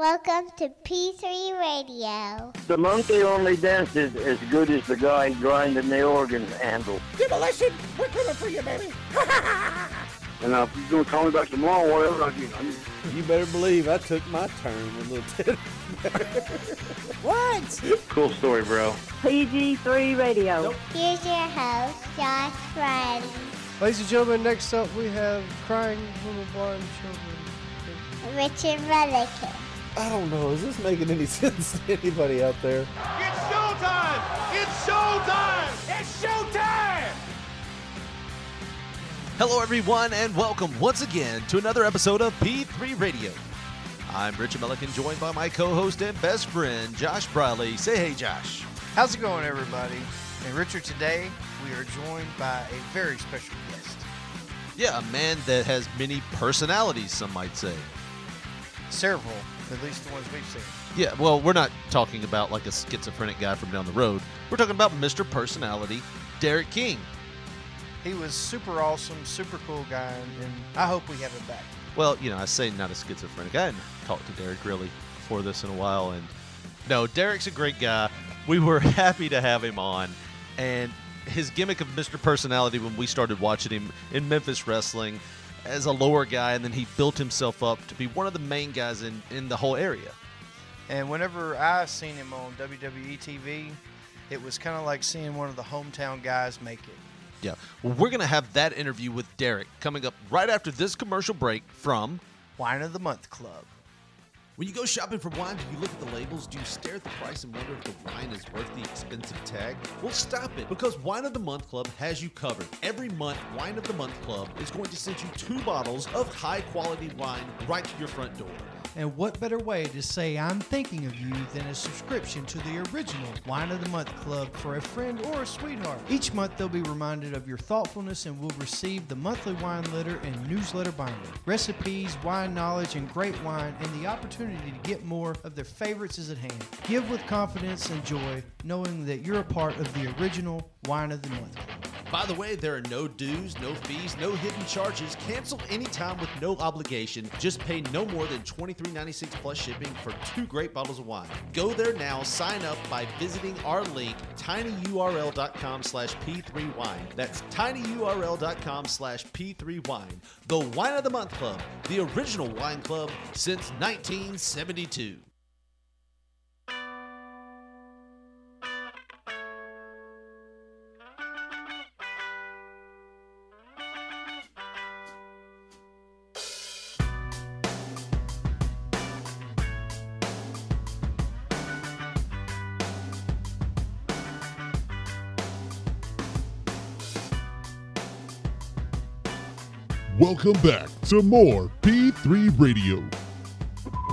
Welcome to P3 Radio. The monkey only dances as good as the guy grinding the organ handle. Demolition, we're coming for you, baby. And uh, if you're going to call me back tomorrow, whatever, I can. I'm, You better believe I took my turn with little Ted. what? cool story, bro. PG3 Radio. Here's your host, Josh Friday. Ladies and gentlemen, next up we have Crying Little Blind Children. Richard Mullican. I don't know. Is this making any sense to anybody out there? It's showtime! It's showtime! It's showtime! Hello, everyone, and welcome once again to another episode of P3 Radio. I'm Richard Milliken, joined by my co host and best friend, Josh Briley. Say hey, Josh. How's it going, everybody? And Richard, today we are joined by a very special guest. Yeah, a man that has many personalities, some might say. Several, at least the ones we've seen. Yeah, well, we're not talking about like a schizophrenic guy from down the road. We're talking about Mr. Personality, Derek King. He was super awesome, super cool guy, and I hope we have him back. Well, you know, I say not a schizophrenic. I hadn't talked to Derek really before this in a while, and no, Derek's a great guy. We were happy to have him on, and his gimmick of Mr. Personality when we started watching him in Memphis wrestling as a lower guy, and then he built himself up to be one of the main guys in in the whole area. And whenever I seen him on WWE TV, it was kind of like seeing one of the hometown guys make it. Yeah, well, we're gonna have that interview with Derek coming up right after this commercial break from Wine of the Month Club. When you go shopping for wine, do you look at the labels? Do you stare at the price and wonder if the wine is worth the expensive tag? Well, stop it because Wine of the Month Club has you covered. Every month, Wine of the Month Club is going to send you two bottles of high quality wine right to your front door. And what better way to say I'm thinking of you than a subscription to the original Wine of the Month Club for a friend or a sweetheart? Each month they'll be reminded of your thoughtfulness and will receive the monthly wine letter and newsletter binder. Recipes, wine knowledge, and great wine, and the opportunity to get more of their favorites is at hand. Give with confidence and joy, knowing that you're a part of the original Wine of the Month Club. By the way, there are no dues, no fees, no hidden charges. Cancel anytime with no obligation. Just pay no more than $23.96 plus shipping for two great bottles of wine. Go there now. Sign up by visiting our link, tinyurl.com slash p3wine. That's tinyurl.com slash p3wine. The Wine of the Month Club, the original wine club since 1972. Welcome back to more P3 Radio.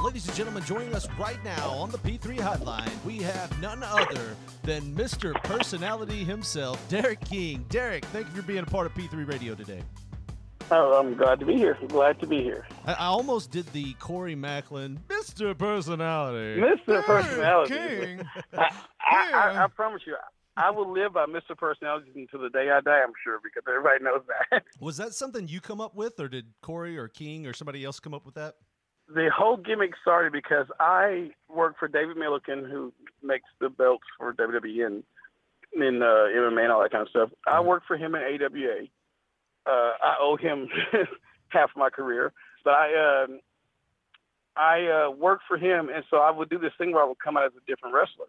Ladies and gentlemen, joining us right now on the P3 hotline, we have none other than Mr. Personality himself, Derek King. Derek, thank you for being a part of P3 Radio today. Oh, I'm glad to be here. glad to be here. I, I almost did the Corey Maclin, Mr. Personality. Mr. Personality. King. I, I, I, I promise you, I will live by Mr. Personality until the day I die, I'm sure, because everybody knows that. Was that something you come up with, or did Corey or King or somebody else come up with that? the whole gimmick started because I work for David Millican, who makes the belts for WWE and in uh, MMA and all that kind of stuff. I work for him in AWA. Uh, I owe him half my career, but I um I uh, worked for him, and so I would do this thing where I would come out as a different wrestler.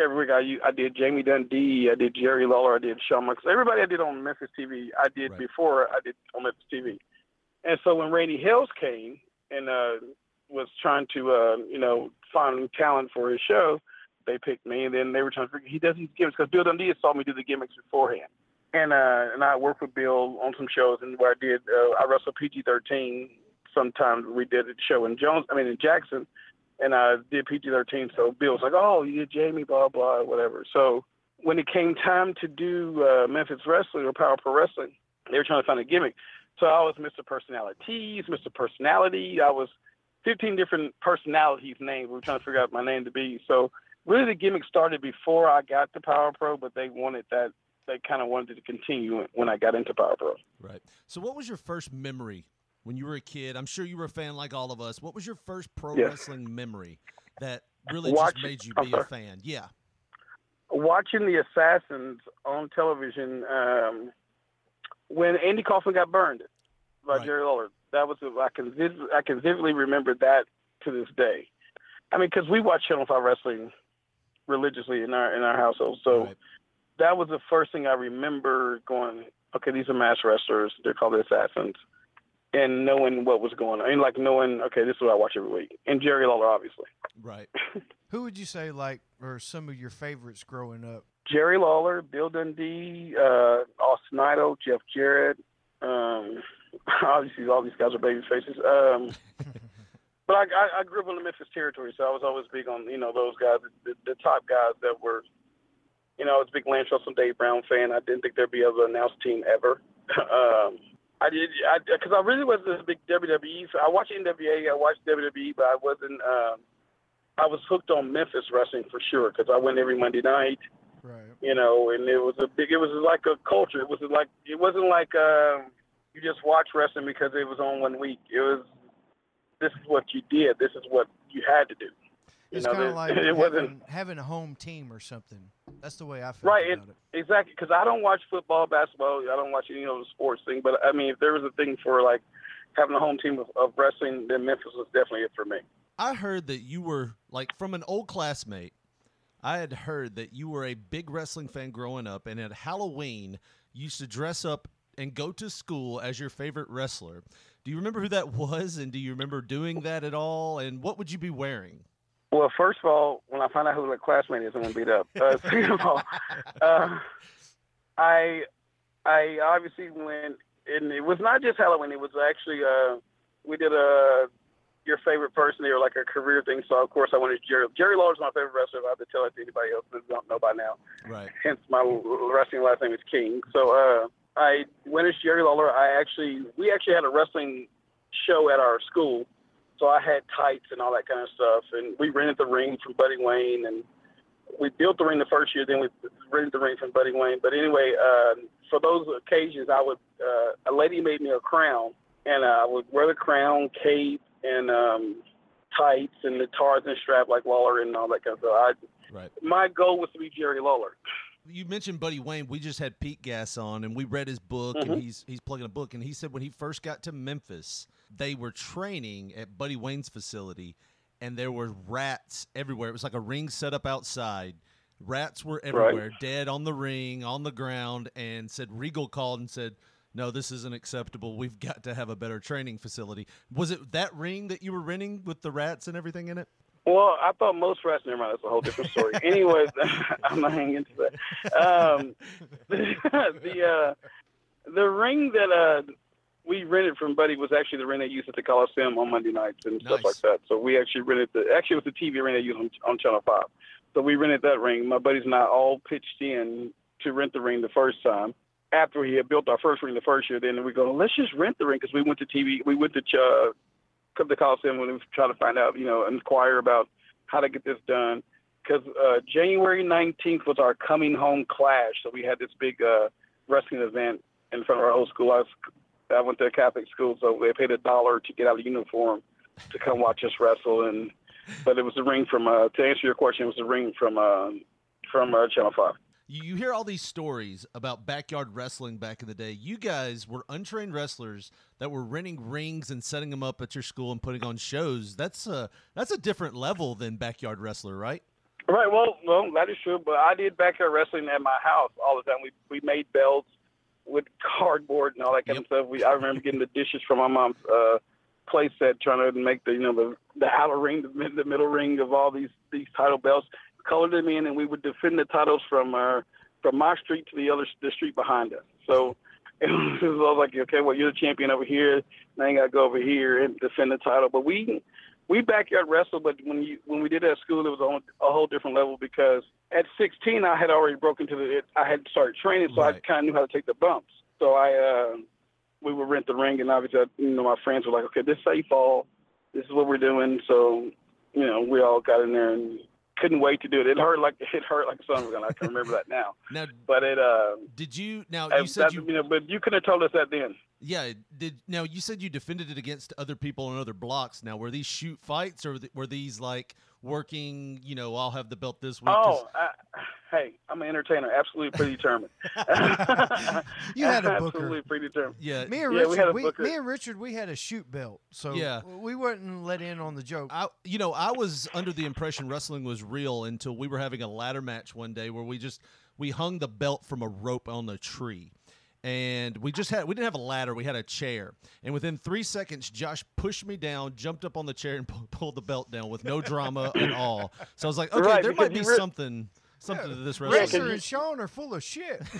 Every week I did Jamie Dundee, I did Jerry Lawler, I did Shawn Michaels. Everybody I did on Memphis TV, I did Right. before I did on Memphis TV. And so when Randy Hales came and uh, was trying to, uh, you know, find talent for his show, they picked me. And then they were trying to figure he does these gimmicks because Bill Dundee saw me do the gimmicks beforehand. And uh, and I worked with Bill on some shows, and where I did, uh, I wrestled PG-13. Sometimes we did a show in Jones, I mean in Jackson, and I did PG-13. So Bill was like, "Oh, you Jamie, blah blah, whatever." So when it came time to do uh, Memphis Wrestling or Power Pro Wrestling, they were trying to find a gimmick. So I was Mr. Personalities, Mr. Personality. I was 15 different personalities names. We were trying to figure out my name to be. So really, the gimmick started before I got to Power Pro, but they wanted that. They kind of wanted to continue when I got into Power Pro. Right. So, what was your first memory when you were a kid? I'm sure you were a fan like all of us. What was your first pro Yes. wrestling memory that really Watch- just made you be a fan? Yeah. Watching the Assassins on television um, when Andy Kaufman got burned by Right. Jerry Lawler. That was I can I can vividly remember that to this day. I mean, because we watch Channel Five wrestling religiously in our in our household, so Right. that was the first thing I remember going. Okay, these are mass wrestlers. They're called the Assassins, and knowing what was going on, and like knowing, okay, this is what I watch every week. And Jerry Lawler, obviously. Right. Who would you say like are some of your favorites growing up? Jerry Lawler, Bill Dundee, uh, Austin Idol, Jeff Jarrett. Um, obviously, all these guys are baby faces. Um, but I, I, I grew up in the Memphis territory, so I was always big on you know those guys, the, the top guys that were. You know, I was a big Lance Russell, Dave Brown fan. I didn't think there'd be other announced team ever. um, I did, I because I really wasn't a big WWE. fan. I watched NWA, I watched WWE, but I wasn't. Um, I was hooked on Memphis wrestling for sure because I went every Monday night Right. you know, and it was a big. It was like a culture. It was like it wasn't like um, you just watch wrestling because it was on one week. It was this is what you did. This is what you had to do. You It's kind of like it wasn't having, having a home team or something. That's the way I feel right. It, about it. exactly because I don't watch football, basketball. I don't watch any of the sports thing. But I mean, if there was a thing for like having a home team of, of wrestling, then Memphis was definitely it for me. I heard that you were like from an old classmate. I had heard that you were a big wrestling fan growing up, and at Halloween you used to dress up and go to school as your favorite wrestler. Do you remember who that was, and do you remember doing that at all? And what would you be wearing? Well, first of all, when I find out who my classmate is, I'm gonna beat up. Uh, second of all, uh, I I obviously went, and it was not just Halloween. It was actually uh, we did a your favorite person. Were like a career thing. So of course I wanted Jerry. Jerry Lawler's my favorite wrestler. If I have to tell it to anybody else that don't know by now. Right. Hence my wrestling last name is King. So uh, I went as Jerry Lawler. I actually we actually had a wrestling show at our school. So I had tights and all that kind of stuff, and we rented the ring from Buddy Wayne, and we built the ring the first year. Then we rented the ring from Buddy Wayne. But anyway, uh, for those occasions, I would uh, a lady made me a crown, and I would wear the crown, cape, and um, tights, and the Tarzan strap like Lawler and all that kind of stuff. I, Right. my goal was to be Jerry Lawler. You mentioned Buddy Wayne. We just had Pete Gas on, and we read his book, Mhm. and he's he's plugging a book, and he said when he first got to Memphis, they were training at Buddy Wayne's facility, and there were rats everywhere. It was like a ring set up outside. Rats were everywhere, dead on the ring, on the ground, and said Regal called and said, "No, this isn't acceptable. We've got to have a better training facility." Was it that ring that you were renting with the rats and everything in it? Well, I thought most wrestling. Never mind, that's a whole different story. Anyways, I'm not hanging into that. Um, the uh, the ring that uh, we rented from Buddy was actually the ring they used at the Coliseum on Monday nights and stuff like that. So we actually rented the actually it was the TV ring they used on, on Channel Five. So we rented that ring. My buddies and I all pitched in to rent the ring the first time. After we had built our first ring the first year, then we go, let's just rent the ring because we went to TV. We went to uh, come to Coliseum we were trying to find out, you know, inquire about how to get this done. Because uh, January 19th was our coming home clash, so we had this big uh, wrestling event in front of our whole school. I, was, I went to a Catholic school, so they paid a dollar to get out of uniform to come watch us wrestle. And but it was the ring from uh, to answer your question, it was the ring from uh, from uh, Channel Five. You, you hear all these stories about backyard wrestling back in the day. You guys were untrained wrestlers that were renting rings and setting them up at your school and putting on shows. That's a that's a different level than backyard wrestler, right? Right. Well, well, that is true. But I did backyard wrestling at my house all the time. We we made belts with cardboard and all that kind of stuff. We I remember getting the dishes from my mom's uh, play set, trying to make the you know the the outer ring, the, the middle ring of all these these title belts, colored them in, and we would defend the titles from uh, from my street to the other the street behind us. So. It was, it was like, okay, well, you're the champion over here. Now you got to go over here and defend the title. But we we backyard wrestled, but when you when we did it at school, it was on a whole different level because at 16 I had already broken to the I had started training, so I kind of knew how to take the bumps. So I uh, we would rent the ring, and obviously, I, you know, my friends were like, okay, this is how you fall. This is what we're doing. So you know, we all got in there and couldn't wait to do it. It hurt like it hurt like a summer. I can remember that now. Now, But it uh, did you now you said you you know, but you couldn't have told us that then. Yeah. Did now you said you defended it against other people on other blocks. Now were these shoot fights or were these like working? You know, I'll have the belt this week. Oh, I, hey, I'm an entertainer, absolutely predetermined. You had a booker. absolutely predetermined. yeah. Me and Yeah, we had Richard, a we, me and Richard, we had a shoot belt, so Yeah. we wouldn't let in on the joke. I, you know, I was under the impression wrestling was real until we were having a ladder match one day where we just we hung the belt from a rope on a tree. And we just had we didn't have a ladder, we had a chair. And within 3 seconds Josh pushed me down, jumped up on the chair and pu- pulled the belt down with no drama at all. So I was like, okay, Right, there might be re- something something to this wrestling. You- and Sean are full of shit.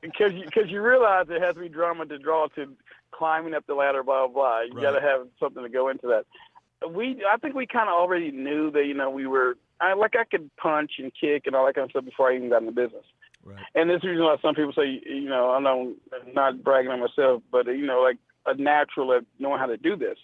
Because you, cause you realize it has to be drama to draw to climbing up the ladder, blah, blah, blah. You Right. got to have something to go into that. We, I think we kind of already knew that, you know, we were, I, like I could punch and kick and all that kind of stuff before I even got in the business. Right. And this is the reason why some people say, you know, I know, I'm not bragging on myself, but, you know, like a natural at knowing how to do this.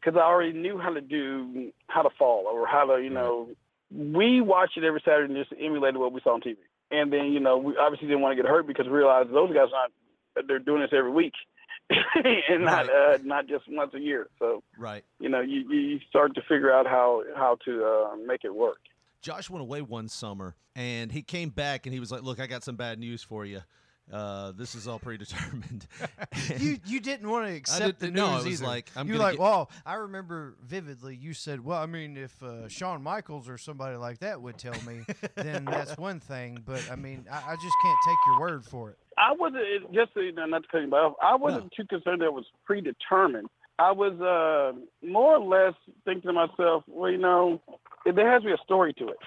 Because I already knew how to do, how to fall or how to, you know, we watched it every Saturday and just emulated what we saw on TV. And then, you know, we obviously didn't want to get hurt because we realized those guys not, they're doing this every week and not, uh, not just once a year. So, Right. you know, you, you start to figure out how, how to uh, make it work. Josh went away one summer and he came back and he was like, "Look, I got some bad news for you. Uh, this is all predetermined." you you didn't want to accept the news no, I was either. like, I'm you were like, get- well, I remember vividly. You said, well, I mean, if uh, Shawn Michaels or somebody like that would tell me, then that's one thing. But I mean, I, I just can't take your word for it. I wasn't just so you know, not to cut you off. I wasn't too concerned that it was predetermined. I was uh, more or less thinking to myself, well, you know, there has to be a story to it.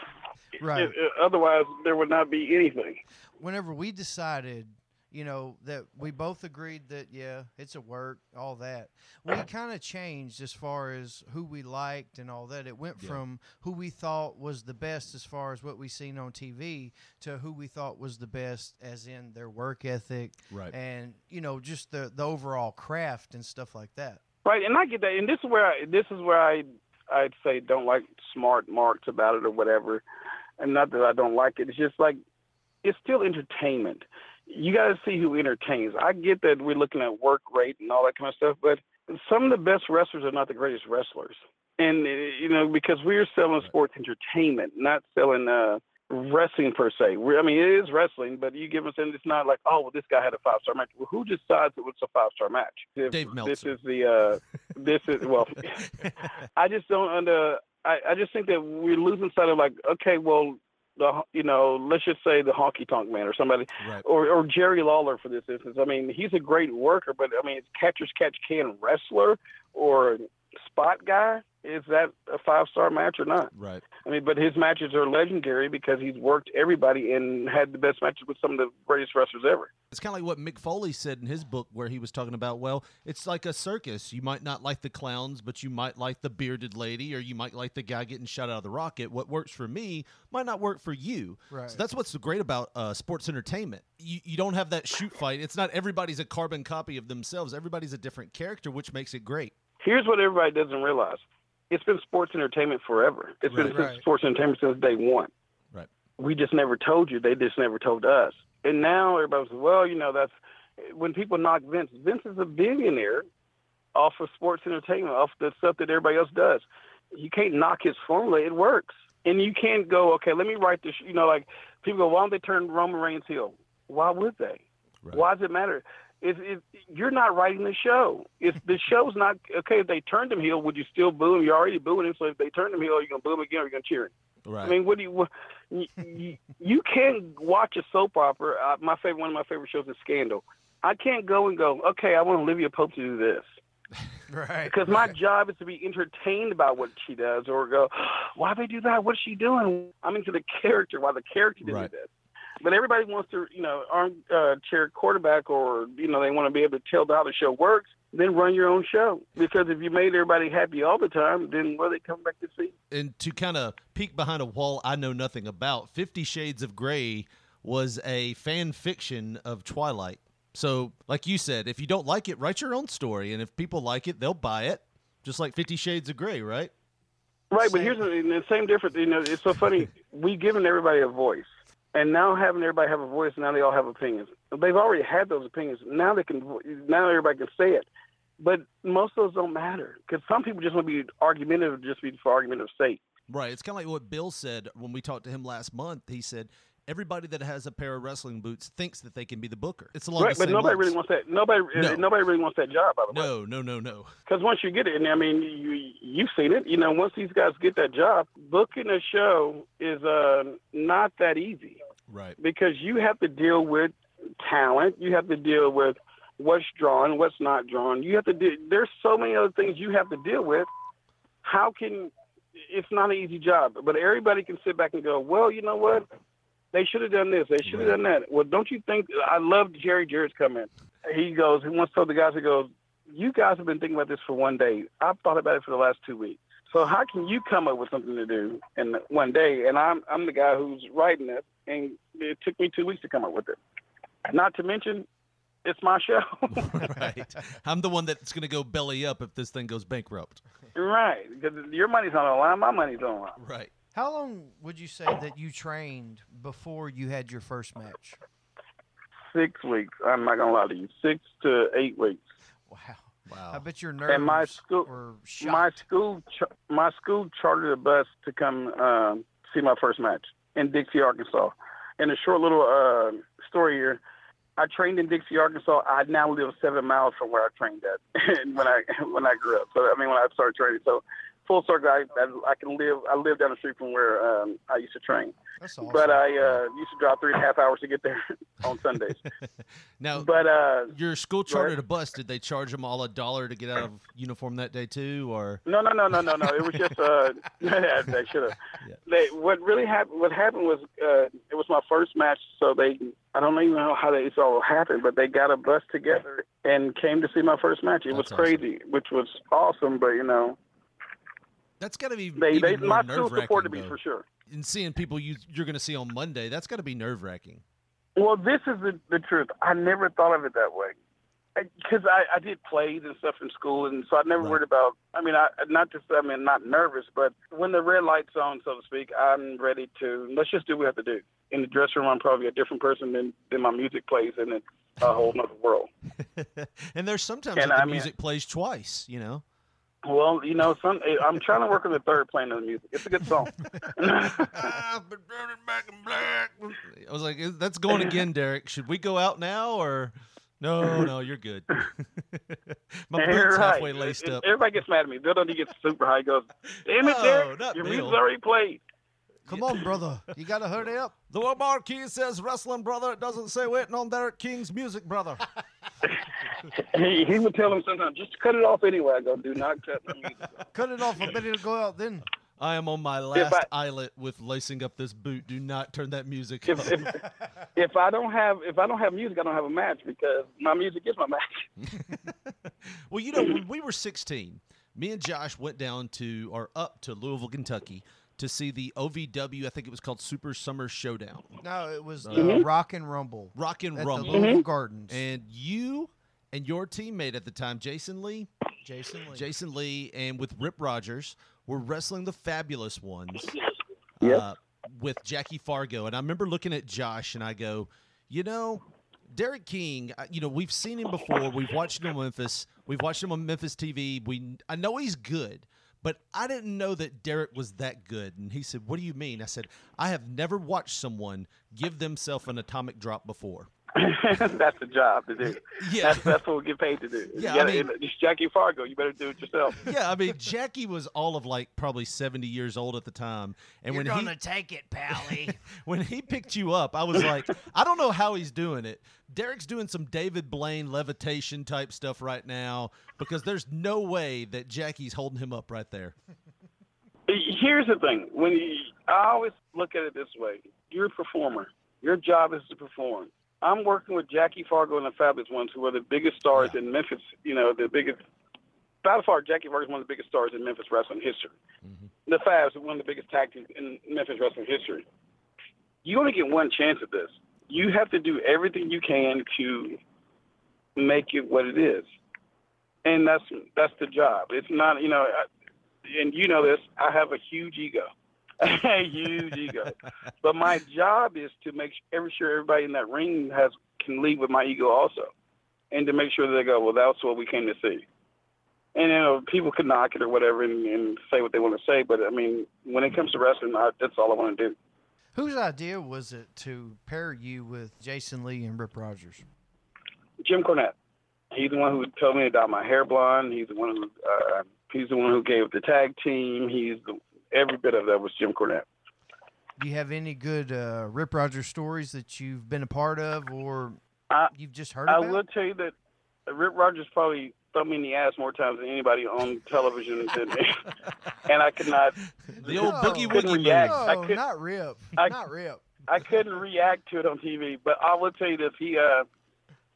Right. It- it- otherwise, there would not be anything. Whenever we decided, you know, that we both agreed that yeah, it's a work, all that. We uh-huh. kind of changed as far as who we liked and all that. It went Yeah. from who we thought was the best as far as what we seen on TV to who we thought was the best as in their work ethic Right. and you know just the the overall craft and stuff like that. Right, and I get that. And this is where I, this is where I I'd say don't like smart marks about it or whatever. And not that I don't like it. It's just like it's still entertainment. You got to see who entertains. I get that we're looking at work rate and all that kind of stuff, but some of the best wrestlers are not the greatest wrestlers. And uh, you know because we're selling sports entertainment, not selling uh wrestling per se. we I mean, it is wrestling, but you give us, and it's not like, oh, well, this guy had a five star match. Well, who decides it was a five star match? If Dave This is the, uh, this is well. I just don't under. I, I just think that we're losing sight of like, okay, well, the you know, let's just say the honky tonk man or somebody, Right. or or Jerry Lawler for this instance. I mean, he's a great worker, but I mean, it's catcher's catch can wrestler or spot guy. Is that a five star match or not? Right. I mean, but his matches are legendary because he's worked everybody and had the best matches with some of the greatest wrestlers ever. It's kind of like what Mick Foley said in his book, where he was talking about, well, it's like a circus. You might not like the clowns, but you might like the bearded lady, or you might like the guy getting shot out of the rocket. What works for me might not work for you. Right. So that's what's so great about uh, sports entertainment. You, you don't have that shoot fight. It's not everybody's a carbon copy of themselves. Everybody's a different character, which makes it great. Here's what everybody doesn't realize: it's been sports entertainment forever. It's been Right. sports entertainment since day one. Right. We just never told you. They just never told us. And now everybody's "Well, you know, that's when people knock Vince. Vince is a billionaire off of sports entertainment, off the stuff that everybody else does. You can't knock his formula. It works. And you can't go, okay, let me write this. You know, like people go, why don't they turn Roman Reigns heel? Why would they? Right. Why does it matter? If, you're not writing the show, if the show's not okay, if they turned him heel, would you still boo him? You're already booing him, so if they turned him heel, you're you gonna boo him again or are you gonna cheer him? Right. I mean, what do you? You, you, you can't watch a soap opera. Uh, my favorite, one of my favorite shows is Scandal. I can't go and go, okay, I want Olivia Pope to do this Right. because my job is to be entertained about what she does, or go, why they do that? What's she doing? I'm into the character. Why the character did Right. this? But everybody wants to, you know, armchair uh, chair quarterback, or you know, they want to be able to tell how the show works. Then run your own show because if you made everybody happy all the time, then what are they come back to see? and to kind of peek behind a wall I know nothing about, Fifty Shades of Grey was a fan fiction of Twilight. So, like you said, if you don't like it, write your own story, and if people like it, they'll buy it. Just like Fifty Shades of Grey, right? Right, but here's the, the same difference. You know, it's so funny. We've given everybody a voice, and now having everybody have a voice, now they all have opinions. They've already had those opinions. Now they can. Now everybody can say it. But most of those don't matter because some people just want to be argumentative, just be for argumentative sake. Right. It's kind of like what Bill said when we talked to him last month. He said everybody that has a pair of wrestling boots thinks that they can be the booker. It's along Right, the but nobody lines. really wants that. Nobody, No. nobody really wants that job. By the way. No, no, no, no. Because once you get it, and I mean, you you've seen it. You know, once these guys get that job, booking a show is uh, not that easy Right. because you have to deal with talent. You have to deal with what's drawn, what's not drawn. You have to do. There's so many other things you have to deal with. How can? It's not an easy job, but everybody can sit back and go, well, you know what? They should have done this. They should have done that. Well, don't you think? I love Jerry Jarrett's comment. He goes, he once told the guys, he goes, you guys have been thinking about this for one day. I've thought about it for the last two weeks. So how can you come up with something to do in one day? And I'm I'm the guy who's writing it, and it took me two weeks to come up with it. Not to mention, it's my show. right. I'm the one that's going to go belly up if this thing goes bankrupt. right, because your money's on the line, my money's on the line. Right. How long would you say that you trained before you had your first match? Six weeks. I'm not gonna lie to you. Six to eight weeks. Wow. Wow. I bet your nerves And my school, were my school, my school chartered a bus to come um, see my first match in Dixie, Arkansas. And a short little uh, story here. I trained in Dixie, Arkansas. I now live seven miles from where I trained at, and when I when I grew up. So I mean, when I started training. So full circle, I, I, I can live. I live down the street from where um, I used to train. That's awesome. But I uh, used to drive three and a half hours to get there on Sundays. Now, but uh, your school chartered a bus. Did they charge them all a dollar to get out of uniform that day too, or? No, no, no, no, no, no. It was just uh, they should have. Yeah. They what really happened? What happened was uh, it was my first match, so they I don't even know how this all happened, but they got a bus together and came to see my first match. It was That's awesome. crazy, which was awesome, but you know That's got to be they they even my more nerve-wracking, me though. for sure. And seeing people you you're going to see on Monday, that's got to be nerve wracking. Well, this is the the truth. I never thought of it that way. Because I, I did plays and stuff in school, and so I never Right. worried about. I mean, I not just I mean not nervous, but when the red light's on, so to speak, I'm ready to. Let's just do what we have to do. In the dressing room, I'm probably a different person than than my music plays, and it's a whole nother world. and there's sometimes And that the I mean- music plays twice. You know. Well, you know, some eh, I'm trying to work on the third plane of the music. It's a good song. I've been burning back in black. I was like, that's going again, Derek. Should we go out now or? No, no, you're good. My boot's right. halfway laced up. Everybody gets mad at me. Bill Dundee gets super high. He goes, "Damn it, No, Derek, your Bill. music's already played." Come on, brother. You got to hurry up. The one marquee says wrestling brother. It doesn't say waiting on Derek King's music brother. he, he would tell him sometimes, just cut it off anyway. I go, do not cut the music. Cut it off. I bet it'll go out then. I am on my last I- eyelet with lacing up this boot. Do not turn that music If, if, if I don't have if I don't have music, I don't have a match because my music is my match. well, you know, when we were 16, me and Josh went down to or up to Louisville, Kentucky to see the OVW. I think it was called Super Summer Showdown. No, it was uh, Mhm. Rock and Rumble Rock and at Rumble. the Louisville Gardens. And you and your teammate at the time, Jason Lee, Jason Lee. Jason Lee, and with Rip Rogers were wrestling the Fabulous Ones Yep. uh, with Jackie Fargo. And I remember looking at Josh and I go, you know, Derek King, uh, you know, we've seen him before. We've watched him on Memphis. We've watched him on Memphis TV. We I know he's good, but I didn't know that Derek was that good. And he said, "What do you mean?" I said, "I have never watched someone give themselves an atomic drop before." that's the job to do. Yeah. That's that's what we get paid to do. Yeah, I gotta- mean- it's Jackie Fargo. You better do it yourself. yeah, I mean, Jackie was all of like probably 70 years old at the time. And You're when he gonna take it, Pally. when he picked you up, I was like, I don't know how he's doing it. Derek's doing some David Blaine levitation type stuff right now because there's no way that Jackie's holding him up right there. Here's the thing: when you, I always look at it this way, you're a performer. Your job is to perform. I'm working with Jackie Fargo and the Fabulous Ones, who are the biggest stars in Memphis. You know, the biggest. By far, Jackie Fargo is one of the biggest stars in Memphis wrestling history. Mm-hmm. The Fabs are one of the biggest tag teams in Memphis wrestling history. You only get one chance at this. You have to do everything you can to make it what it is, and that's that's the job. It's not, you know, I- and you know this. I have a huge ego. Huge ego. But my job is to make sure, every sure everybody in that ring has can leave with my ego also, and to make sure that they go, well, that's what we came to see. And you know, people can knock it or whatever and, and say what they want to say, but I mean, when it comes to wrestling, I, that's all I want to do. Whose idea was it to pair you with Jason Lee and Rip Rogers? Jim Cornette. He's the one who told me to dye my hair blonde. He's the one who uh, he's the one who gave the tag team. He's the, every bit of that was Jim Cornette. Do you have any good uh, Rip Rogers stories that you've been a part of or I, you've just heard I about? will tell you that Rip Rogers probably thumped me in the ass more times than anybody on television, than me. and I could not. The old boogie couldn't woogie react. move. I No, could, not Rip. I- not Rip. I couldn't react to it on TV. But I will tell you this: he, uh,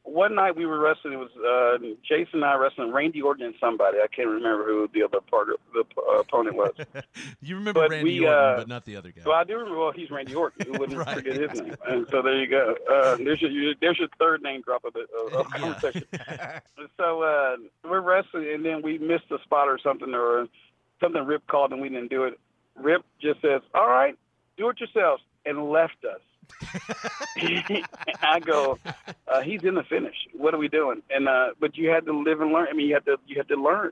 one night we were wrestling. It was uh, Jason and I wrestling Randy Orton and somebody. I can't remember who the other part the uh, opponent was. You remember But Randy we, Orton, uh, but not the other guy. Well, I do remember. Well, he's Randy Orton. Who wouldn't Right. forget his name? And so there you go. Uh, there's your there's your third name drop of the of, of conversation. so uh, we're wrestling, and then we missed a spot or something, or something. Rip called, and we didn't do it. Rip just says, "All right, do it yourselves," and left us. I go, uh, he's in the finish. What are we doing? And uh, but you had to live and learn. I mean, you had to you had to learn.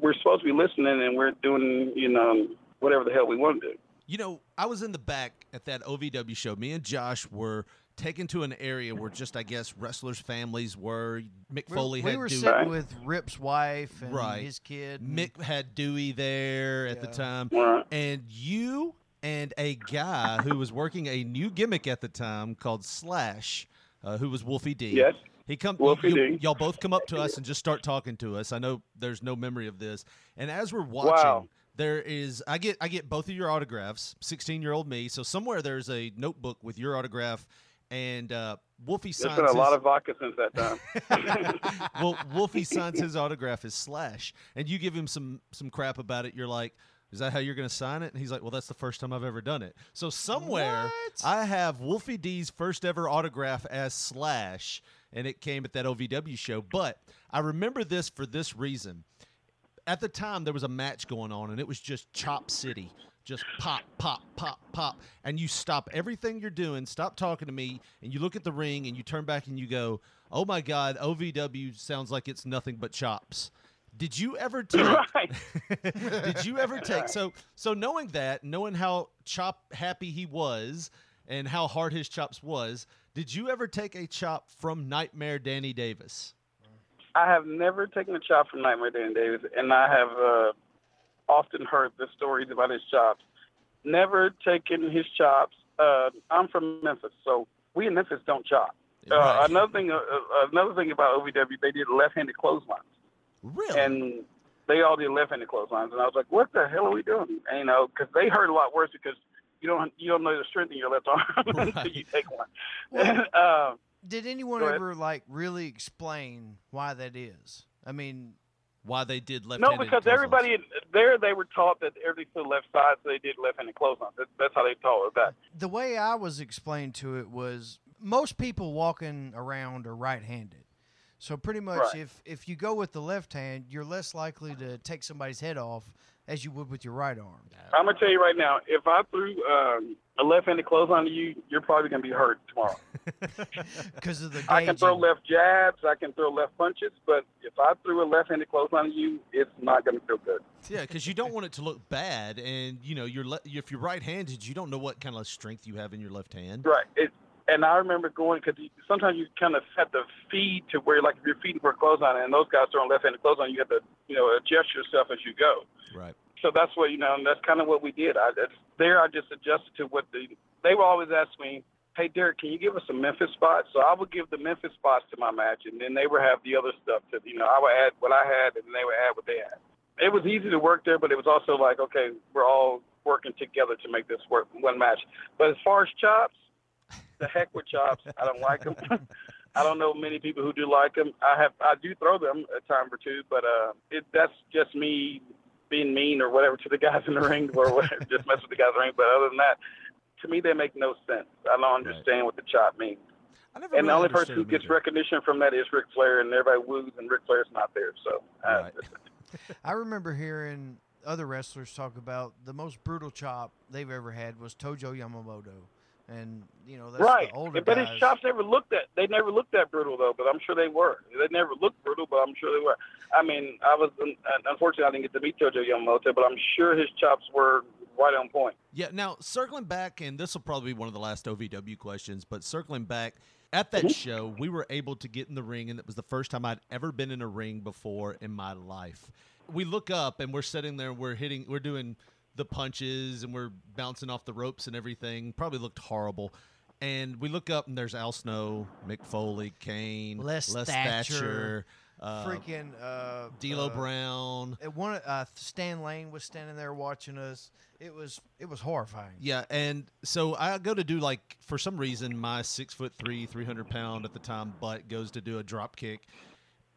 We're supposed to be listening, and we're doing you know whatever the hell we want to do. You know, I was in the back at that OVW show. Me and Josh were taken to an area where just, I guess, wrestlers' families were. Mick We- Foley we had were Dewey. sitting Right. with Rip's wife and Right. his kid. and- Mick had Dewey there at the time. Right. And you and a guy who was working a new gimmick at the time called Slash, uh, who was Wolfie D. Yes. He come Wolfie you, D. Y'all both come up to us and just start talking to us. I know there's no memory of this. And as we're watching, Wow. there is I get I get both of your autographs. Sixteen year old me. So somewhere there's a notebook with your autograph, and uh, Wolfie There's signs. been a lot of vodka since that time. well, Wolfie signs his autograph as Slash, and you give him some some crap about it. You're like, "Is that how you're going to sign it?" And he's like, "Well, that's the first time I've ever done it." So somewhere What? I have Wolfie D's first ever autograph as Slash, and it came at that OVW show. But I remember this for this reason. At the time, there was a match going on, and it was just Chop City. Just pop, pop, pop, pop. And you stop everything you're doing, stop talking to me, and you look at the ring and you turn back and you go, Oh my God, OVW sounds like it's nothing but chops. Did you ever take right. did you ever take so so knowing that, knowing how chop happy he was and how hard his chops was, did you ever take a chop from Nightmare Danny Davis? I have never taken a chop from Nightmare Danny Davis, and I have uh, often heard the stories about his chops. Never taken his chops. Uh, I'm from Memphis, so we in Memphis don't chop. Uh, Right. Another thing, uh, uh, another thing about OVW, they did left-handed clotheslines, Really? and they all did left-handed clotheslines, and I was like, "What the hell are we doing?" And, you know, because they hurt a lot worse because you don't you don't know the strength in your left arm until you take one. Well- uh, Did anyone Go ahead. ever like really explain why that is? I mean, Why they did left No, because everybody there they were taught that everything to the left side, so they did left-handed clotheslines. That, that's how they taught us that. the way I was explained to it was most people walking around are right-handed. So pretty much Right. if if you go with the left hand, you're less likely to take somebody's head off as you would with your right arm. I'm gonna tell you right now, if I threw um, a left-handed clothesline to you, you're probably gonna be hurt tomorrow. Because of the I can throw left jabs, I can throw left punches, but if I threw a left-handed clothesline to you, it's not gonna feel good. Yeah, because you don't want it to look bad, and you know you're le- if you're right-handed, you don't know what kind of strength you have in your left hand. Right. It, and I remember going because sometimes you kind of have to feed to where, like, if you're feeding for a clothesline, and those guys throwing left-handed clothesline, you have to, you know, adjust yourself as you go. Right. So that's what you know, and that's kind of what we did. I that's, there, I just adjusted to what the they were always ask me, "Hey, Derek, can you give us some Memphis spots?" So I would give the Memphis spots to my match, and then they would have the other stuff to you know. I would add what I had, and they would add what they had. It was easy to work there, but it was also like, okay, we're all working together to make this work one match. But as far as chops, the heck with chops. I don't like them. I don't know many people who do like them. I have I do throw them a time or two, but uh, it that's just me being mean or whatever to the guys in the ring or whatever, just mess with the guys in the ring. But other than that, to me they make no sense. I don't understand what the chop means. I never And the only person who gets either. recognition from that is Ric Flair, and everybody woos, and Ric Flair's not there. So uh, Right. I remember hearing other wrestlers talk about the most brutal chop they've ever had was Tojo Yamamoto, and you know that's right. the older but guys. his chops never looked that. They never looked that brutal though. But I'm sure they were. They never looked brutal, but I'm sure they were. I mean, I was unfortunately I didn't get to meet Tojo Yamamoto, but I'm sure his chops were right on point. Yeah. Now circling back, and this will probably be one of the last OVW questions, but circling back. At Mm-hmm. that show, we were able to get in the ring, and it was the first time I'd ever been in a ring before in my life. We look up, and we're sitting there, we're hitting, we're doing the punches, and we're bouncing off the ropes and everything. Probably looked horrible. And we look up, and there's Al Snow, Mick Foley, Kane, Les Les Thatcher, Thatcher, uh, freaking uh, D'Lo uh, Brown. uh, One uh, Stan Lane was standing there watching us. It was it was horrifying. Yeah, and so I go to do like for some reason my six foot three, three hundred pound at the time butt goes to do a drop kick,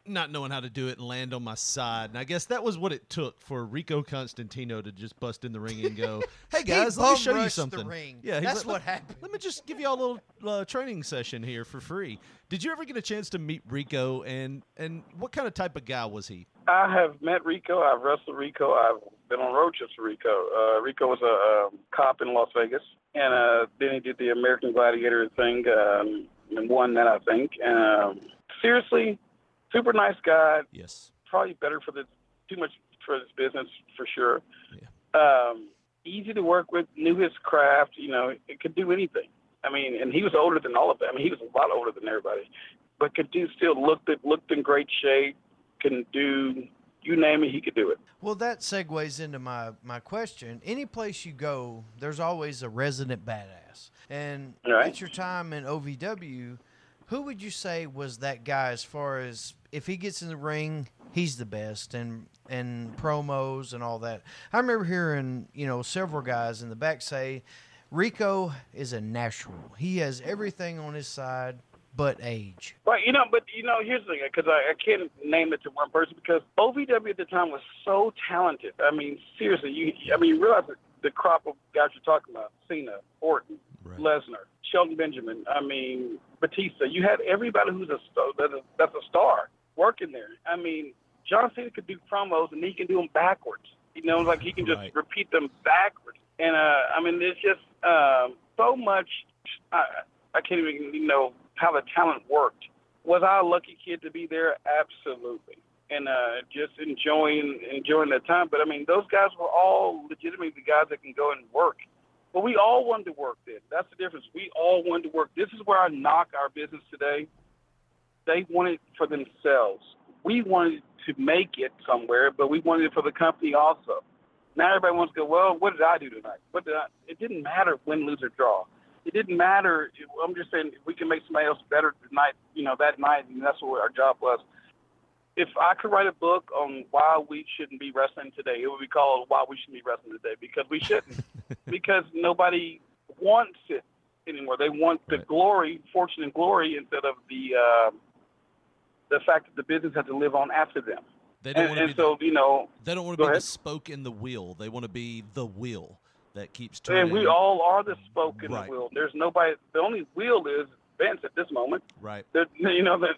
not knowing how to do it and land on my side. And I guess that was what it took for Rico Constantino to just bust in the ring and go, "Hey He guys, let me show you rushed the something." ring. Yeah, That's like, what "Let- happened. Let me just give y'all a little uh, training session here for free. Did you ever get a chance to meet Rico and and what kind of type of guy was he? I have met Rico. I've wrestled Rico. I've been on road trips with Rico. Uh, Rico was a um, cop in Las Vegas, and uh, then he did the American Gladiator thing um, and won that, I think. And um, seriously, super nice guy. Yes. Probably better for the too much for his business for sure. Yeah. Um, easy to work with. Knew his craft. You know, it could do anything. I mean, and he was older than all of them. I mean, he was a lot older than everybody, but could do still looked at, looked in great shape. Can do you name it, he could do it. Well, that segues into my my question. Any place you go, there's always a resident badass. And Right. at your time in OVW, who would you say was that guy as far as if he gets in the ring, he's the best and and promos and all that. I remember hearing, you know, several guys in the back say Rico is a natural. He has everything on his side but age. Right, you know, but you know, here's the thing, because I, I can't name it to one person because OVW at the time was so talented. I mean, seriously, you, I mean, you realize the, the crop of guys you're talking about: Cena, Orton, Right. Lesnar, Shelton Benjamin. I mean, Batista. You had everybody who's a that's a, that's a star working there. I mean, John Cena could do promos and he can do them backwards. You know, like he can just Right. repeat them backwards. And uh, I mean, there's just um, so much. I, I can't even you know how the talent worked. Was I a lucky kid to be there? Absolutely. And uh, just enjoying enjoying that time. But I mean, those guys were all legitimately the guys that can go and work. But we all wanted to work then. That's the difference. We all wanted to work. This is where I knock our business today. They wanted it for themselves. We wanted to make it somewhere, but we wanted it for the company also. Now everybody wants to go, well, what did I do tonight? What did I? It didn't matter win, lose, or draw. It didn't matter. I'm just saying if we can make somebody else better tonight, you know, that night, and that's what our job was. If I could write a book on why we shouldn't be wrestling today, it would be called "Why We Shouldn't Be Wrestling Today" because we shouldn't. because nobody wants it anymore. They want the Right. glory, fortune, and glory instead of the uh, the fact that the business has to live on after them. They don't And, want to and be so, the, you know, they don't want to be the spoke in the wheel. They want to be the wheel that keeps turning. and we all are the spoke in Right. the wheel. There's nobody. The only wheel is Vince at this moment. right. There, you know that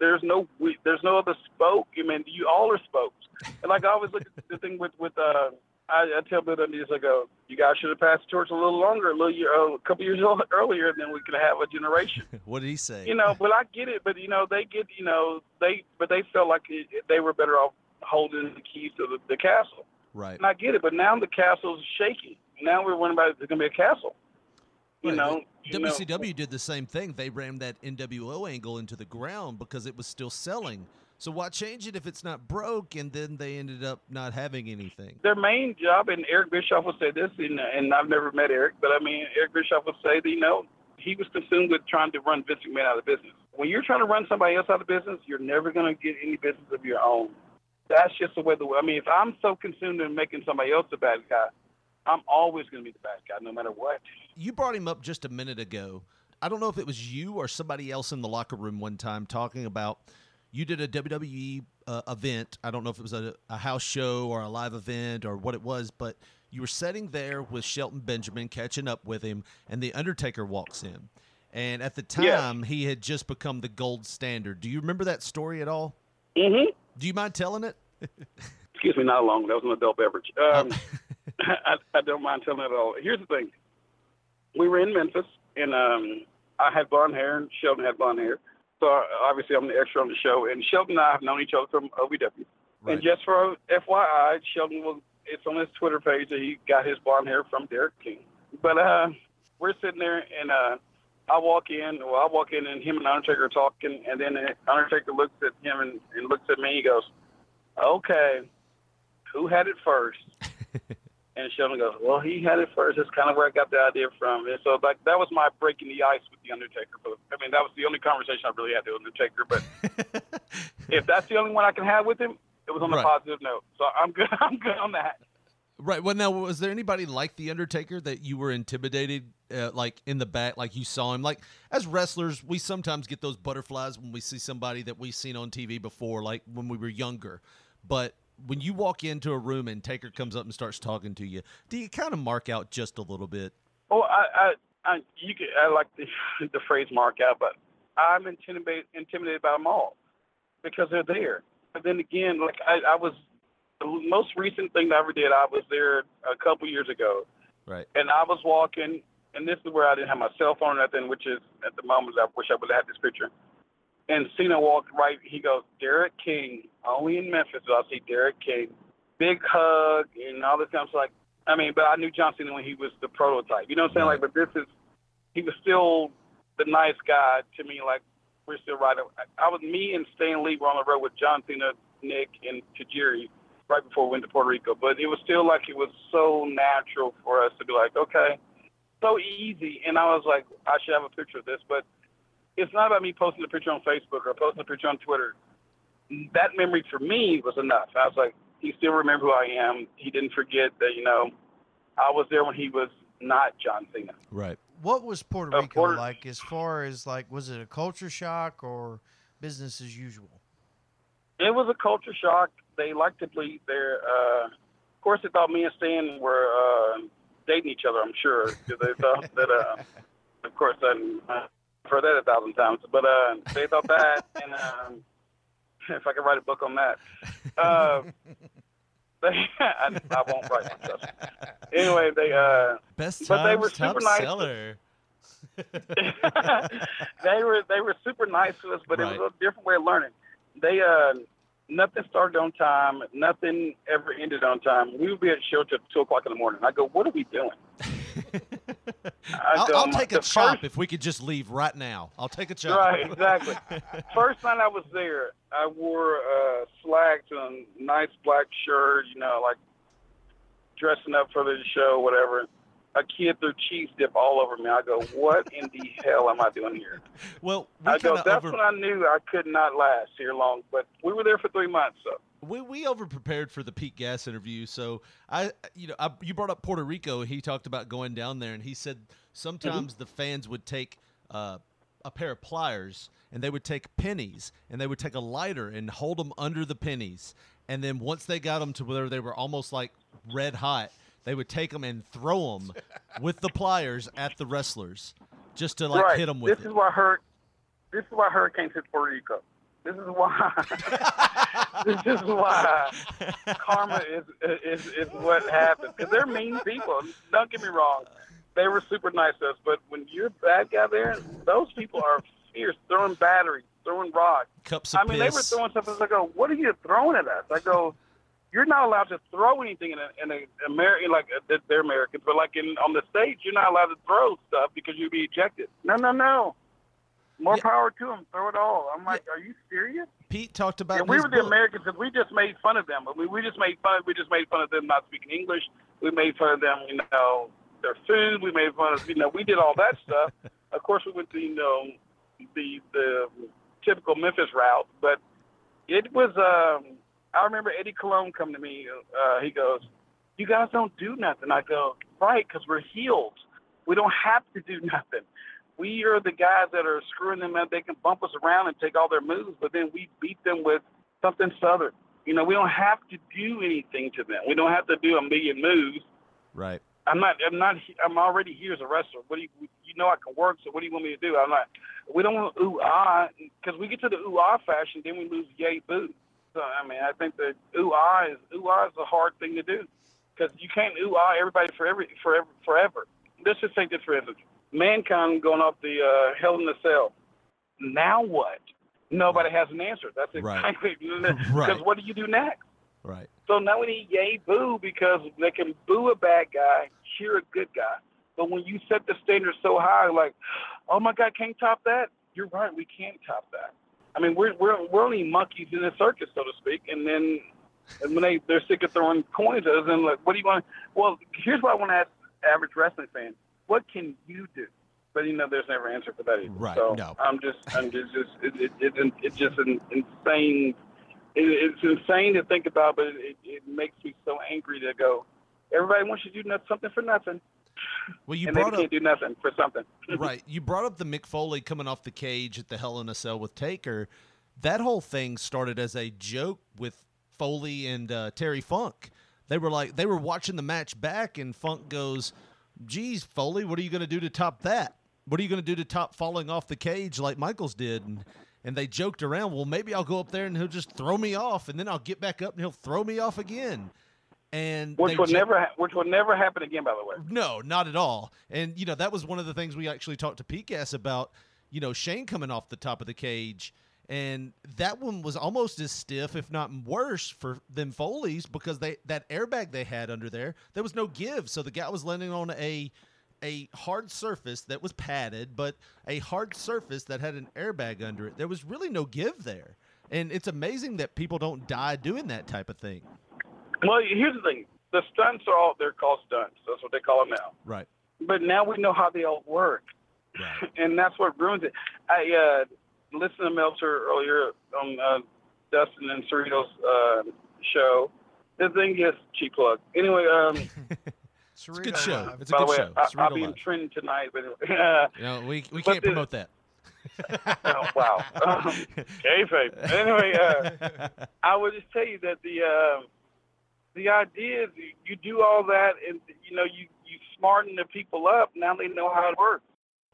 there's no we- there's no other spoke. I mean, you all are spokes. And like I always look at the thing with with uh, I, I tell Bill Dundee, it's like, uh, you guys should have passed the torch a little longer, a little year, uh, a couple years earlier, and then we could have a generation. What did he say? You know, but I get it. But you know, they get you know they but they felt like it, they were better off holding the keys to the, the castle. right. And I get it, but now the castle's shaky. Now we're wondering about there's going to be a castle. You Right, know, you know- WCW did the same thing. They rammed that NWO angle into the ground because it was still selling. So why change it if it's not broke? And then they ended up not having anything. their main job, and Eric Bischoff would say this, and, and I've never met Eric, but I mean, Eric Bischoff would say that, you know, he was consumed with trying to run Vince McMahon out of business. When you're trying to run somebody else out of business, you're never going to get any business of your own. That's just the way the I mean, if I'm so consumed in making somebody else a bad guy, I'm always going to be the bad guy, no matter what. You brought him up just a minute ago. I don't know if it was you or somebody else in the locker room one time talking about you did a WWE uh, event. I don't know if it was a, a house show or a live event or what it was, but you were sitting there with Shelton Benjamin, catching up with him, and The Undertaker walks in. And at the Yes. time, he had just become the gold standard. Do you remember that story at all? Mm-hmm. Do you mind telling it? Excuse me, not alone. That was an adult beverage. Um, I, I don't mind telling it at all. Here's the thing: we were in Memphis, and um, I had blonde hair, and Shelton had blonde hair. So obviously, I'm the extra on the show. And Shelton and I have known each other from OVW. Right. And just for FYI, Shelton was it's on his Twitter page that he got his blonde hair from Derek King. But uh, we're sitting there, and uh, I walk in. Well, I walk in, and him and Undertaker are talking, and then Undertaker looks at him and, and looks at me. He goes, "Okay, who had it first? And Shelton goes, "Well, he had it first. That's kind of where I got the idea from." And so, like, that was my breaking the ice with the Undertaker. But I mean, that was the only conversation I really had with the Undertaker. But if that's the only one I can have with him, it was on a Right. positive note. So I'm good. I'm good on that. Right. Well, now was there anybody like the Undertaker that you were intimidated, uh, like in the back, like you saw him? Like as wrestlers, we sometimes get those butterflies when we see somebody that we've seen on TV before, like when we were younger. But when you walk into a room and Taker comes up and starts talking to you, do you kind of mark out just a little bit? Oh, I, I, I you could, I like the the phrase mark out, but I'm intimidated intimidated by them all because they're there. But then again, like I, I was the most recent thing that I ever did. I was there a couple years ago, Right. and I was walking, and this is where I didn't have my cell phone or nothing, which is at the moment I wish I would have had this picture. And Cena walked right. He goes, Derek King, only in Memphis. I see Derek King, big hug and all this kind of stuff. Like, I mean, but I knew John Cena when he was the prototype. You know what I'm saying? Like, but this is, he was still the nice guy to me. Like, we're still. I, I was me and Stan Lee were on the road with John Cena, Nick, and Tajiri right before we went to Puerto Rico. But it was still like it was so natural for us to be like, okay, so easy. And I was like, I should have a picture of this, but it's not about me posting a picture on Facebook or posting a picture on Twitter. That memory for me was enough. I was like, he still remember who I am. He didn't forget that, you know, I was there when he was not John Cena. Right. What was Puerto Uh, Rico Puerto- like as far as like was it a culture shock or business as usual? It was a culture shock. They liked to bleed there. Uh, of course, they thought me and Stan were uh, dating each other. I'm sure. Because they thought that. Uh, of course, I- I've heard that a thousand times. But uh, they thought that, and um, if I could write a book on that, uh, they, I, I won't write one. Anyway, they. Uh, Best But they were super nice. seller. they were they were super nice to us, but it was a different way of learning. They uh nothing started on time, nothing ever ended on time. We would be at show till two o'clock in the morning. I go, what are we doing? I'll, I'll take a chop first- if we could just leave right now. I'll take a chop. Right, exactly. First night I was there, I wore uh, slacks and a nice black shirt, you know, like dressing up for the show, whatever. A kid threw cheese dip all over me. I go, what in the hell am I doing here? Well, we I go, that's over when I knew I could not last here long. But we were there for three months, so we, we over prepared for the Pete Gas interview. So I, you know, I, you brought up Puerto Rico. He talked about going down there, and he said sometimes the fans would take uh, a pair of pliers and they would take pennies and they would take a lighter and hold them under the pennies, and then once they got them to where they were almost like red hot, they would take them and throw them with the pliers at the wrestlers just to like right. hit them with this it. is why hur- This is why hurricanes hit Puerto Rico. This is why. this is why karma is is is what happens because they're mean people. Don't get me wrong; they were super nice to us. But when you're a bad guy there, those people are fierce, throwing batteries, throwing rocks. Cups of I mean, they were throwing stuff. I go, "What are you throwing at us?" I go, "You're not allowed to throw anything in a, in a American like uh, they're Americans, but like in on the stage, you're not allowed to throw stuff because you'd be ejected." No, no, no. More power to them. Throw it all. I'm like, are you serious? Pete talked about Yeah, we his were the book- Americans because we just made fun of them. I mean, we just made fun. We just made fun of them not speaking English. We made fun of them, you know, their food. We made fun of, you know, we did all that stuff. Of course, we went to, you know, the the typical Memphis route, but it was. um I remember Eddie Colón come to me. Uh, he goes, "You guys don't do nothing." I go, "Right, because we're heeled. We don't have to do nothing." we are the guys that are screwing them up. They can bump us around and take all their moves, but then we beat them with something southern. You know, we don't have to do anything to them. We don't have to do a million moves. Right. I'm not. I'm not. I'm already here as a wrestler. What do you? You know I can work. So what do you want me to do? I'm not. We don't want ooh ah because we get to the ooh ah fashion, then we lose yay boo. So I mean, I think that ooh ah is ooh ah is a hard thing to do because you can't ooh ah everybody for every forever forever. Let's just take this for instance: mankind going off the uh, Hell in the Cell. Now what? Nobody has an answer. That's Right. exactly because Right. what do you do next? Right. So now we need yay boo because they can boo a bad guy, cheer a good guy. But when you set the standard so high, like, oh my God, can't top that. You're right, we can't top that. I mean, we're we're we're only monkeys in a circus, so to speak. And then and when they they're sick of throwing coins at us, and like, what do you want? Well, here's what I want to ask average wrestling fan: What can you do? But you know, there's never an answer for that either. Right, So no. I'm just I'm just just it, it, it, it's just an insane it, it's insane to think about, but it, it makes me so angry to go. Everybody wants you to do something for nothing, Well, you and brought can't up do nothing for something. right. You brought up the Mick Foley coming off the cage at the Hell in a Cell with Taker. That whole thing started as a joke with Foley and uh, Terry Funk. They were like they were watching the match back, and Funk goes, "Geez, Foley, what are you going to do to top that? What are you going to do to top falling off the cage like Michaels did?" And and they joked around. Well, maybe I'll go up there and he'll just throw me off, and then I'll get back up and he'll throw me off again. And Which will jo- never, ha- which will never happen again. By the way, no, not at all. And you know that was one of the things we actually talked to Pete Gas about. You know Shane coming off the top of the cage, and that one was almost as stiff, if not worse, for them Foley's because they that airbag they had under there, there was no give. So the guy was landing on a a hard surface that was padded, but a hard surface that had an airbag under it. There was really no give there. And it's amazing that people don't die doing that type of thing. Well, here's the thing: the stunts are all they're called stunts. That's what they call them now. Right. But now we know how they all work, Right. and that's what ruins it. I uh, listened to Meltzer earlier on uh, Dustin and Cerrito's uh, show. The thing is, cheap plug. Anyway, um, It's a good show. It's a by the good way, show. I, It's I'll real be in live. trend tonight. But uh, You know, we we can't promote that. oh, wow. Um, kayfabe. Anyway, uh, I would just tell you that the um the idea is you- do all that, and you know you you smarten the people up. Now they know how it works.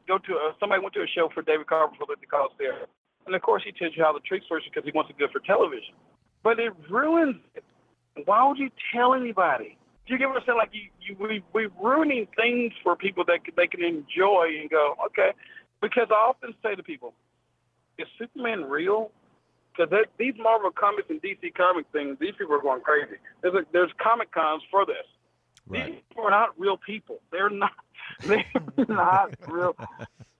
Go to a, somebody went to a show for David Copperfield at the Coliseum, and of course he tells you how the tricks work because he wants it good for television. But it ruins it. Why would you tell anybody? Do you get what I'm saying? Like you, you we we ruining things for people that they can enjoy and go okay. Because I often say to people, is Superman real? Because these Marvel comics and DC comic things, these people are going crazy. There's a, there's comic cons for this. These people are not real people. They're not. They're not real.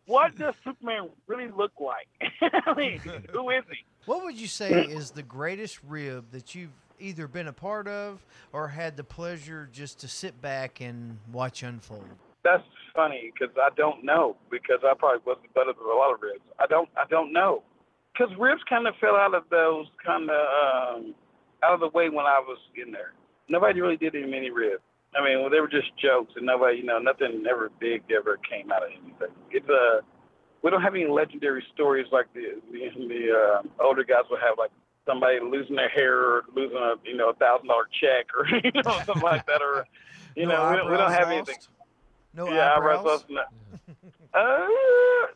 What does Superman really look like? I mean, who is he? What would you say is the greatest rib that you've either been a part of or had the pleasure just to sit back and watch unfold? That's funny because I don't know because I probably wasn't better than a lot of ribs. I don't. I don't know because ribs kind of fell out of those kind of um, out of the way when I was in there. Nobody really did any many ribs. I mean, well, they were just jokes, and nobody, you know, nothing ever big ever came out of anything. It's uh, we don't have any legendary stories like the the, the uh, older guys would have, like somebody losing their hair or losing a you know a thousand dollar check or you know something like that, or you No know we, don't- we don't have lost? anything. No yeah, eyebrows eyebrows? No. Uh,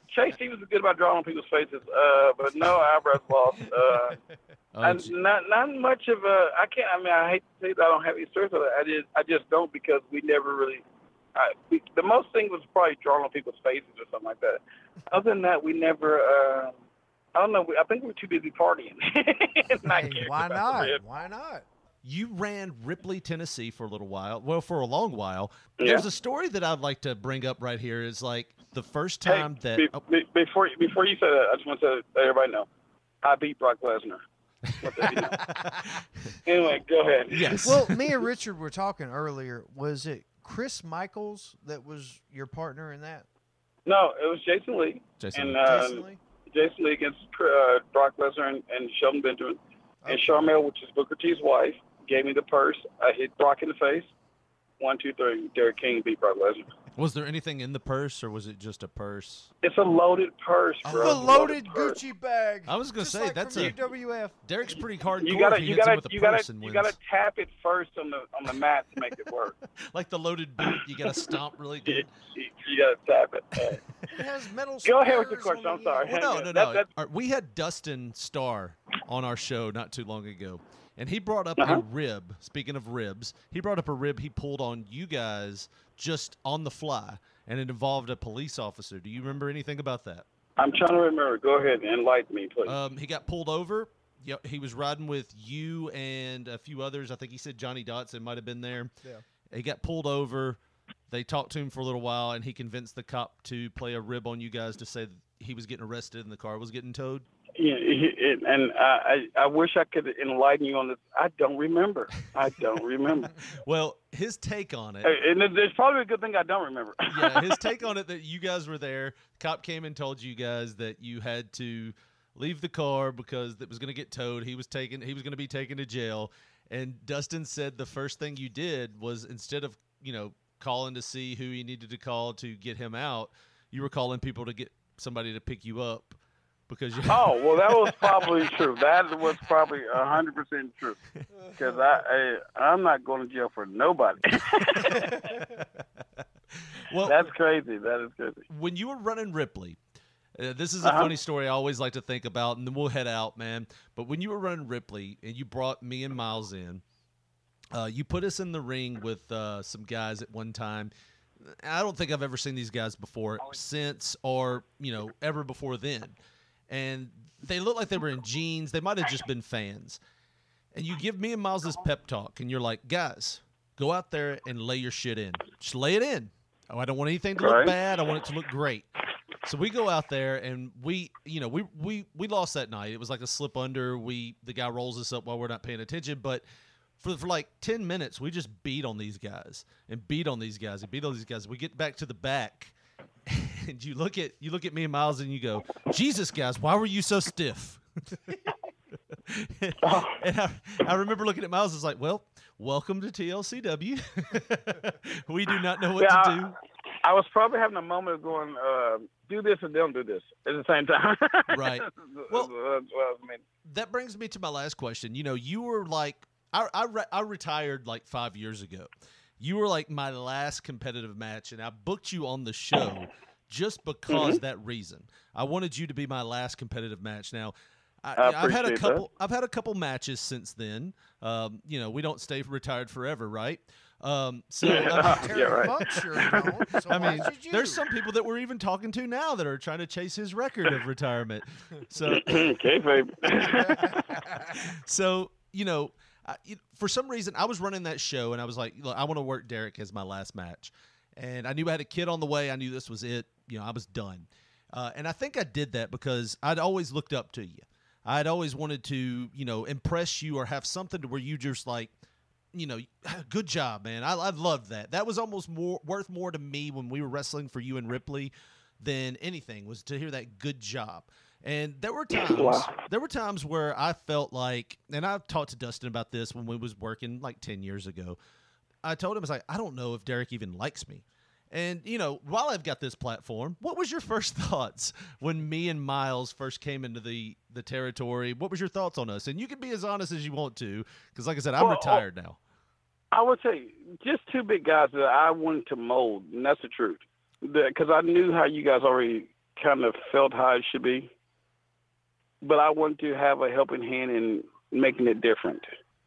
Chase Stevens is good about drawing on people's faces, uh, but no eyebrows lost. Uh, Oh, and not not much of a. I can't. I mean, I hate to say that I don't have any stories of that. I just I just don't because we never really. I, we, the most thing was probably drawing on people's faces or something like that. Other than that, we never. Uh, I don't know. We, I think we were too busy partying. Not Hey, why not? Why not? You ran Ripley, Tennessee for a little while. Well, for a long while. Yeah. There's a story that I'd like to bring up right here. Is like the first Hey, time that be, oh, be, before you- before you say that, I just want to let everybody know, I beat Brock Lesnar. Let that be known. anyway, go ahead. yes. Well, me and Richard were talking earlier. Was it Chris Michaels that was your partner in that? No, it was Jason Lee. Jason and Lee. uh, Jason Lee? Jason Lee against uh, Brock Lesnar and, and Shelton Benjamin. And Okay. Sharmell, which is Booker T's wife, gave me the purse. I hit Brock in the face. One, two, three. Derek King beat Brock Lesnar. Was there anything in the purse, or was it just a purse? It's a loaded purse, Oh, bro. The It's a loaded purse. Gucci bag. I was gonna Just say, like that's from a- UWF. Derek's pretty hardcore. You gotta, you gotta, you gotta, you wins. gotta tap it first on the on the mat to make it work. like the loaded boot, you gotta stomp really good. you gotta tap it. It has metal Go ahead with your question. I'm sorry. Well, no, no, no. That- that- All right, we had Dustin Starr on our show not too long ago, and he brought up Uh-huh. a rib. Speaking of ribs, he brought up a rib he pulled on you guys just on the fly, and it involved a police officer. Do you remember anything about that? I'm trying to remember. Go ahead and enlighten me, please. Um, he got pulled over. Yep, he was riding with you and a few others. I think he said Johnny Dotson might have been there. Yeah. He got pulled over. They talked to him for a little while, and he convinced the cop to play a rib on you guys to say that he was getting arrested and the car was getting towed. Yeah, it, and I, I wish I could enlighten you on this. I don't remember. I don't remember. Well, his take on it. and there's probably a good thing I don't remember. yeah, his take on it that you guys were there. Cop came and told you guys that you had to leave the car because it was going to get towed. He was taken. He was going to be taken to jail. And Dustin said the first thing you did was instead of you know calling to see who he needed to call to get him out, you were calling people to get somebody to pick you up because you. Oh well, that was probably true. That was probably a hundred percent true. Because I, I I'm not going to jail for nobody. well, That's crazy. That is crazy. when you were running Ripley, uh, this is a Uh-huh. funny story I always like to think about, and then we'll head out, man. But when you were running Ripley and you brought me and Miles in, uh, you put us in the ring with uh, some guys at one time. I don't think I've ever seen these guys before, since, or you know, ever before then. And they looked like they were in jeans. They might have just been fans. And you give me and Miles this pep talk, and you're like, guys, go out there and lay your shit in. Just lay it in. Oh, I don't want anything to look Right. bad. I want it to look great. So we go out there and we, you know, we we we lost that night. It was like a slip under. We the guy rolls us up while we're not paying attention, but for for like ten minutes we just beat on these guys and beat on these guys and beat on these guys. We get back to the back, and you look at you look at me and Miles and you go, Jesus, guys, why were you so stiff? and I, I remember looking at Miles. I was like, well, welcome to TLCW. we do not know what Yeah, to do. I was probably having a moment of going, uh, do this and don't do this at the same time. Right. well, Well- well, I mean, that brings me to my last question. You know, you were like, I I, re- I retired like five years ago. You were like my last competitive match, and I booked you on the show just because that reason. I wanted you to be my last competitive match. Now, I, I I've had a appreciate that. couple. I've had a couple matches since then. Um, you know, we don't stay retired forever, right? Um, so yeah, right. Fuck sure you don't. So I mean, there's some people that we're even talking to now that are trying to chase his record of retirement. So kayfabe. so you know, You- for some reason, I was running that show, and I was like, Look, I want to work Derek as my last match, and I knew I had a kid on the way. I knew this was it. You know, I was done, uh, and I think I did that because I'd always looked up to you. I'd always wanted to, you know, impress you or have something to where you just like, you know, good job, man. I, I loved that. That was almost more worth more to me when we were wrestling for you and Ripley than anything was to hear that good job. And there were times, Wow. there were times where I felt like, and I've talked to Dustin about this when we was working like ten years ago. I told him, I was like, I don't know if Derek even likes me. And you know, while I've got this platform, what was your first thoughts when me and Miles first came into the the territory? What was your thoughts on us? And you can be as honest as you want to, because like I said, I'm Well, retired now. I would say just two big guys that I wanted to mold, and that's the truth. Because I knew how you guys already kind of felt how it should be, but I wanted to have a helping hand in making it different.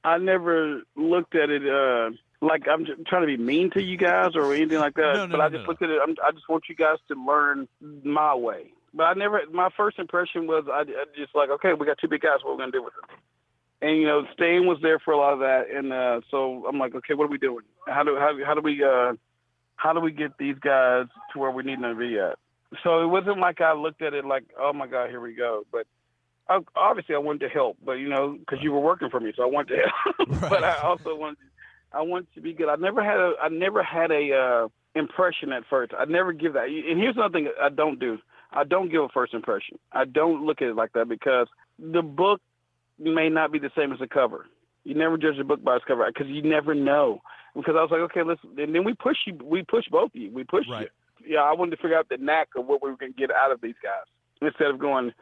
I never looked at it uh, like I'm trying to be mean to you guys or anything like that. No, no, but I just no. looked at it. I'm, I just want you guys to learn my way. But I never. My first impression was I, I just like, okay, we got two big guys. What are we gonna do with them? and you know Stain was there for a lot of that, and uh, so I'm like, okay, what are we doing? How do how, how do we uh, how do we get these guys to where we need them to be at? So it wasn't like I looked at it like, oh my god, here we go. But I, obviously I wanted to help, but you know, because you were working for me, so I wanted to help. but I also wanted I wanted to be good. I never had a I never had a uh, impression at first. I never give that. And here's another thing I don't do. I don't give a first impression. I don't look at it like that because the book may not be the same as the cover. You never judge a book by its cover because you never know. Because I was like, okay, let's. And then we push you. We push both of you. We push Right. you. Yeah, I wanted to figure out the knack of what we were going to get out of these guys instead of going.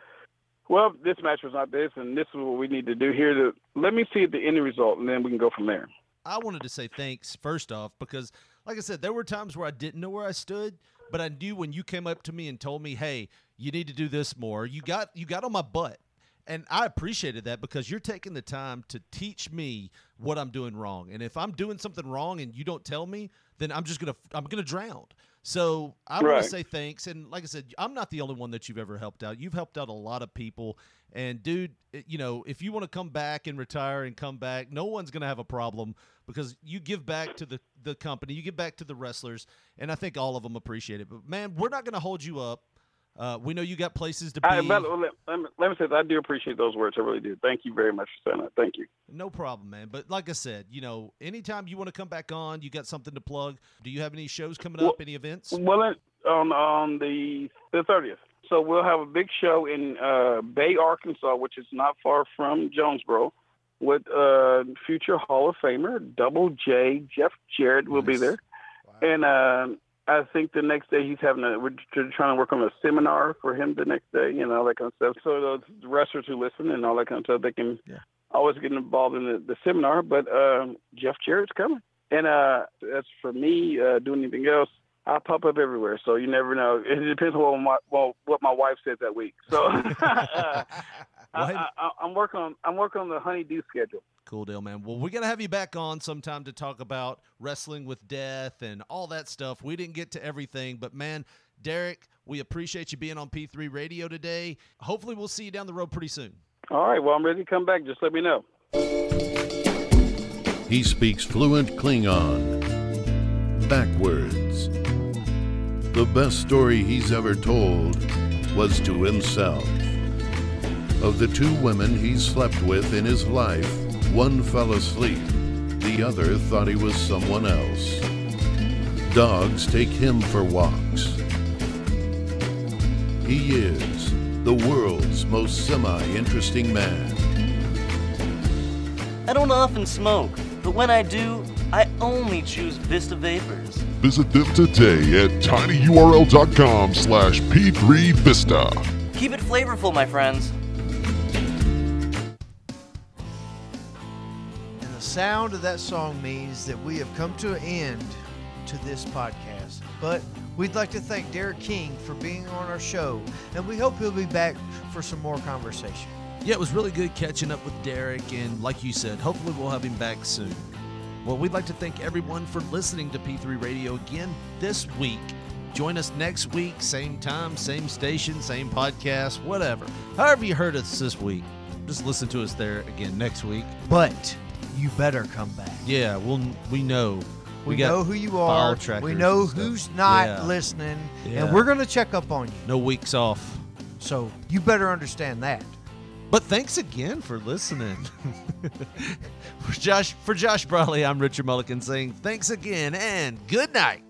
Well, this match was not this, and this is what we need to do here. To let me see the end result, and then we can go from there. I wanted to say thanks first off because, like I said, there were times where I didn't know where I stood, but I knew when you came up to me and told me, "Hey, you need to do this more." You got you got on my butt, and I appreciated that because you're taking the time to teach me what I'm doing wrong. And if I'm doing something wrong and you don't tell me, then I'm just gonna I'm gonna drown. So I want to say thanks. And like I said, I'm not the only one that you've ever helped out. You've helped out a lot of people. And dude, eh, you know, if you want to come back and retire and come back, no one's gonna have a problem because you give back to the the company, you give back to the wrestlers, and I think all of them appreciate it. But man, we're not gonna hold you up. Uh, we know you got places to be. I, let, let, me, let me say that I do appreciate those words. I really do. Thank you very much for saying that. Thank you. No problem, man. But like I said, you know, anytime you want to come back on, you got something to plug. Do you have any shows coming Well- up? Any events? Well, it- on on the the thirtieth. So we'll have a big show in uh, Bay, Arkansas, which is not far from Jonesboro, with uh, future Hall of Famer Double J Jeff Jarrett will be Nice. there, and uh, I think the next day he's having a we're trying to work on a seminar for him the next day, you know, all that kind of stuff. So those wrestlers who listen and all that kind of stuff, they can Yeah. always get involved in the, the seminar. But um, Jeff Jarrett's coming, and uh, as for me uh, doing anything else. I pop up everywhere, so you never know. It depends on what my well, what my wife says that week. So I, I, I, I'm working on I'm working on the honeydew schedule. Cool deal, man. Well, we're gonna have you back on sometime to talk about wrestling with death and all that stuff. We didn't get to everything, but man, Derek, we appreciate you being on P3 Radio today. Hopefully, we'll see you down the road pretty soon. All right, well I'm ready to come back. Just let me know. He speaks fluent Klingon. Backwards. The best story he's ever told was to himself. Of the two women he slept with in his life, one fell asleep, the other thought he was someone else. Dogs take him for walks. He is the world's most semi interesting man. I don't often smoke, but when I do, I only choose Vista Vapors. Visit them today at tinyurl.com slash p3vista. Keep it flavorful, my friends. Sound of that song means that we have come to an end to this podcast. But we'd like to thank Derek King for being on our show, and we hope he'll be back for some more conversation. Yeah, it was really good catching up with Derek, and like you said, hopefully we'll have him back soon. Well, we'd like to thank everyone for listening to P3 Radio again this week. Join us next week, same time, same station, same podcast, whatever. However you heard us this week, just listen to us there again next week. But you better come back. Yeah, we'll we know. We, got know who you are. We know who's not Yeah. listening, Yeah. and we're going to check up on you. No weeks off. So you better understand that. But thanks again for listening. for Josh for Josh Brawley, I'm Richard Mulligan saying thanks again and good night.